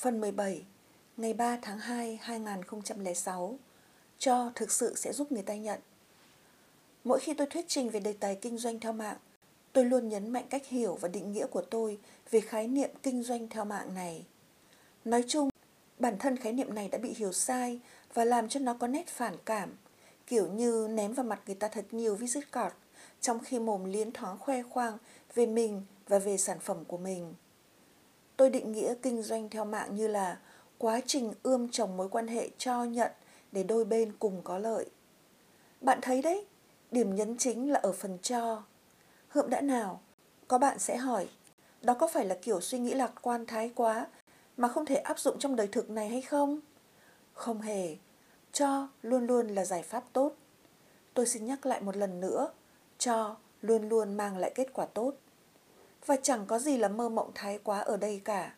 Phần 17 Ngày 3 tháng 2 2006 Cho thực sự sẽ giúp người ta nhận Mỗi khi tôi thuyết trình về đề tài kinh doanh theo mạng, tôi luôn nhấn mạnh cách hiểu và định nghĩa của tôi về khái niệm kinh doanh theo mạng này. Nói chung, bản thân khái niệm này đã bị hiểu sai và làm cho nó có nét phản cảm, kiểu như ném vào mặt người ta thật nhiều visit card, trong khi mồm liến thoáng khoe khoang về mình và về sản phẩm của mình. Tôi định nghĩa kinh doanh theo mạng như là quá trình ươm trồng mối quan hệ cho nhận để đôi bên cùng có lợi. Bạn thấy đấy, điểm nhấn chính là ở phần cho. Hượm đã nào, có bạn sẽ hỏi, đó có phải là kiểu suy nghĩ lạc quan thái quá mà không thể áp dụng trong đời thực này hay không? Không hề, cho luôn luôn là giải pháp tốt. Tôi xin nhắc lại một lần nữa, cho luôn luôn mang lại kết quả tốt. Và chẳng có gì là mơ mộng thái quá ở đây cả.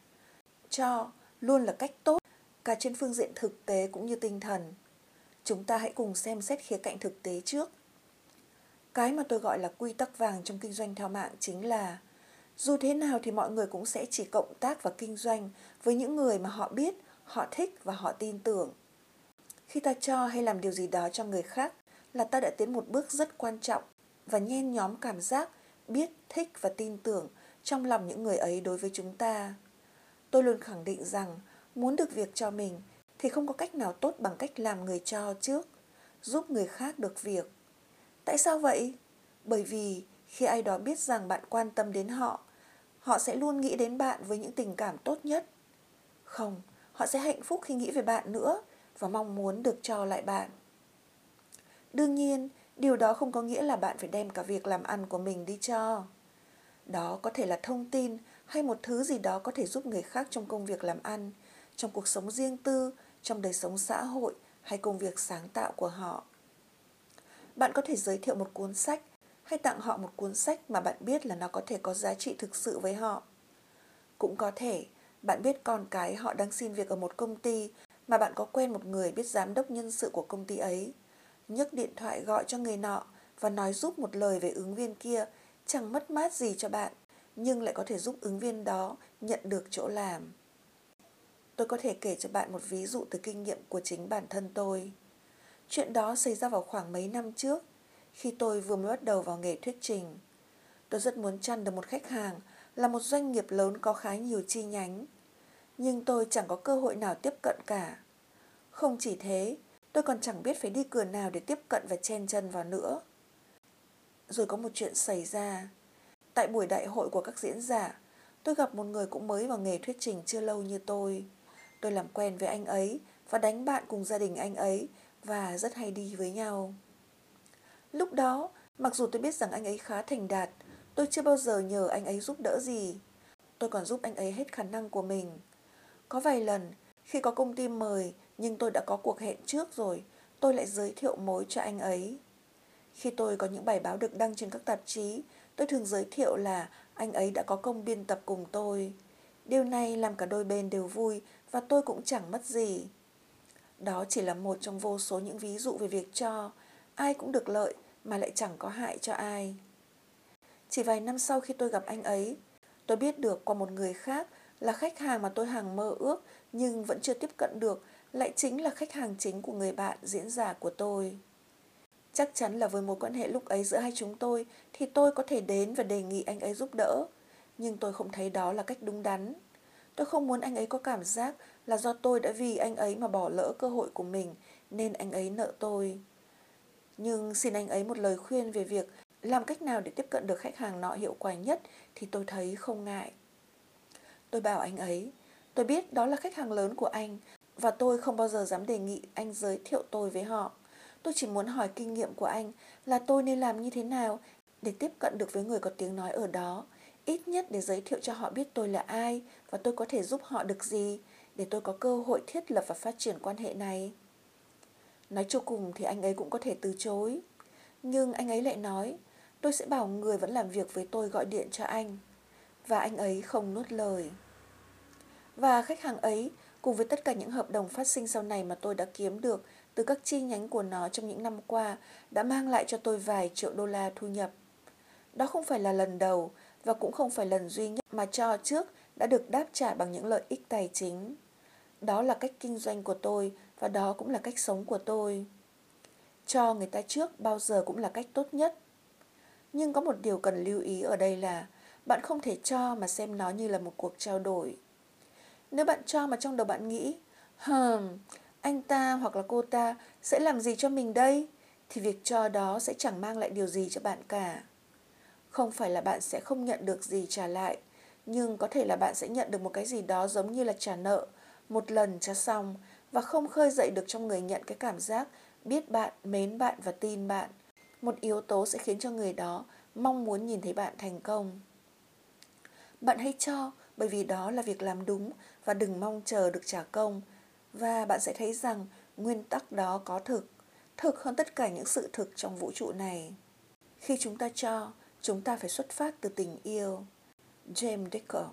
Cho luôn là cách tốt, cả trên phương diện thực tế cũng như tinh thần. Chúng ta hãy cùng xem xét khía cạnh thực tế trước. Cái mà tôi gọi là quy tắc vàng trong kinh doanh theo mạng chính là dù thế nào thì mọi người cũng sẽ chỉ cộng tác và kinh doanh với những người mà họ biết, họ thích và họ tin tưởng. Khi ta cho hay làm điều gì đó cho người khác là ta đã tiến một bước rất quan trọng và nhen nhóm cảm giác biết, thích và tin tưởng trong lòng những người ấy đối với chúng ta. Tôi luôn khẳng định rằng muốn được việc cho mình thì không có cách nào tốt bằng cách làm người cho trước, giúp người khác được việc. Tại sao vậy? Bởi vì khi ai đó biết rằng bạn quan tâm đến họ, họ sẽ luôn nghĩ đến bạn với những tình cảm tốt nhất. Không, họ sẽ hạnh phúc khi nghĩ về bạn nữa và mong muốn được cho lại bạn. Đương nhiên, điều đó không có nghĩa là bạn phải đem cả việc làm ăn của mình đi cho. Đó có thể là thông tin hay một thứ gì đó có thể giúp người khác trong công việc làm ăn, trong cuộc sống riêng tư, trong đời sống xã hội hay công việc sáng tạo của họ. Bạn có thể giới thiệu một cuốn sách hay tặng họ một cuốn sách mà bạn biết là nó có thể có giá trị thực sự với họ. Cũng có thể bạn biết con cái họ đang xin việc ở một công ty mà bạn có quen một người biết giám đốc nhân sự của công ty ấy. nhấc điện thoại gọi cho người nọ và nói giúp một lời về ứng viên kia chẳng mất mát gì cho bạn, nhưng lại có thể giúp ứng viên đó nhận được chỗ làm. Tôi có thể kể cho bạn một ví dụ từ kinh nghiệm của chính bản thân tôi. Chuyện đó xảy ra vào khoảng mấy năm trước, khi tôi vừa mới bắt đầu vào nghề thuyết trình. Tôi rất muốn chăn được một khách hàng là một doanh nghiệp lớn có khá nhiều chi nhánh. Nhưng tôi chẳng có cơ hội nào tiếp cận cả. Không chỉ thế, tôi còn chẳng biết phải đi cửa nào để tiếp cận và chen chân vào nữa. Rồi có một chuyện xảy ra. Tại buổi đại hội của các diễn giả, tôi gặp một người cũng mới vào nghề thuyết trình chưa lâu như tôi. Tôi làm quen với anh ấy và đánh bạn cùng gia đình anh ấy và rất hay đi với nhau. Lúc đó, mặc dù tôi biết rằng anh ấy khá thành đạt, tôi chưa bao giờ nhờ anh ấy giúp đỡ gì. Tôi còn giúp anh ấy hết khả năng của mình. Có vài lần, khi có công ty mời nhưng tôi đã có cuộc hẹn trước rồi, tôi lại giới thiệu mối cho anh ấy. Khi tôi có những bài báo được đăng trên các tạp chí, tôi thường giới thiệu là anh ấy đã có công biên tập cùng tôi. Điều này làm cả đôi bên đều vui và tôi cũng chẳng mất gì. Đó chỉ là một trong vô số những ví dụ về việc cho, ai cũng được lợi mà lại chẳng có hại cho ai. Chỉ vài năm sau khi tôi gặp anh ấy, tôi biết được qua một người khác là khách hàng mà tôi hàng mơ ước nhưng vẫn chưa tiếp cận được lại chính là khách hàng chính của người bạn diễn giả của tôi. Chắc chắn là với mối quan hệ lúc ấy giữa hai chúng tôi thì tôi có thể đến và đề nghị anh ấy giúp đỡ. Nhưng tôi không thấy đó là cách đúng đắn. Tôi không muốn anh ấy có cảm giác là do tôi đã vì anh ấy mà bỏ lỡ cơ hội của mình nên anh ấy nợ tôi. Nhưng xin anh ấy một lời khuyên về việc làm cách nào để tiếp cận được khách hàng nọ hiệu quả nhất thì tôi thấy không ngại. Tôi bảo anh ấy, tôi biết đó là khách hàng lớn của anh và tôi không bao giờ dám đề nghị anh giới thiệu tôi với họ. Tôi chỉ muốn hỏi kinh nghiệm của anh là tôi nên làm như thế nào để tiếp cận được với người có tiếng nói ở đó, ít nhất để giới thiệu cho họ biết tôi là ai và tôi có thể giúp họ được gì để tôi có cơ hội thiết lập và phát triển quan hệ này. Nói cho cùng thì anh ấy cũng có thể từ chối. Nhưng anh ấy lại nói, tôi sẽ bảo người vẫn làm việc với tôi gọi điện cho anh. Và anh ấy không nuốt lời. Và khách hàng ấy, cùng với tất cả những hợp đồng phát sinh sau này mà tôi đã kiếm được từ các chi nhánh của nó trong những năm qua, đã mang lại cho tôi vài triệu đô la thu nhập. Đó không phải là lần đầu và cũng không phải lần duy nhất mà cho trước đã được đáp trả bằng những lợi ích tài chính. Đó là cách kinh doanh của tôi và đó cũng là cách sống của tôi. Cho người ta trước bao giờ cũng là cách tốt nhất. Nhưng có một điều cần lưu ý ở đây là bạn không thể cho mà xem nó như là một cuộc trao đổi. Nếu bạn cho mà trong đầu bạn nghĩ, hờm, anh ta hoặc là cô ta sẽ làm gì cho mình đây? Thì việc cho đó sẽ chẳng mang lại điều gì cho bạn cả. Không phải là bạn sẽ không nhận được gì trả lại, nhưng có thể là bạn sẽ nhận được một cái gì đó giống như là trả nợ, một lần cho xong và không khơi dậy được trong người nhận cái cảm giác biết bạn, mến bạn và tin bạn. Một yếu tố sẽ khiến cho người đó mong muốn nhìn thấy bạn thành công. Bạn hãy cho bởi vì đó là việc làm đúng và đừng mong chờ được trả công. Và bạn sẽ thấy rằng nguyên tắc đó có thực, thực hơn tất cả những sự thực trong vũ trụ này. Khi chúng ta cho, chúng ta phải xuất phát từ tình yêu. James Dicker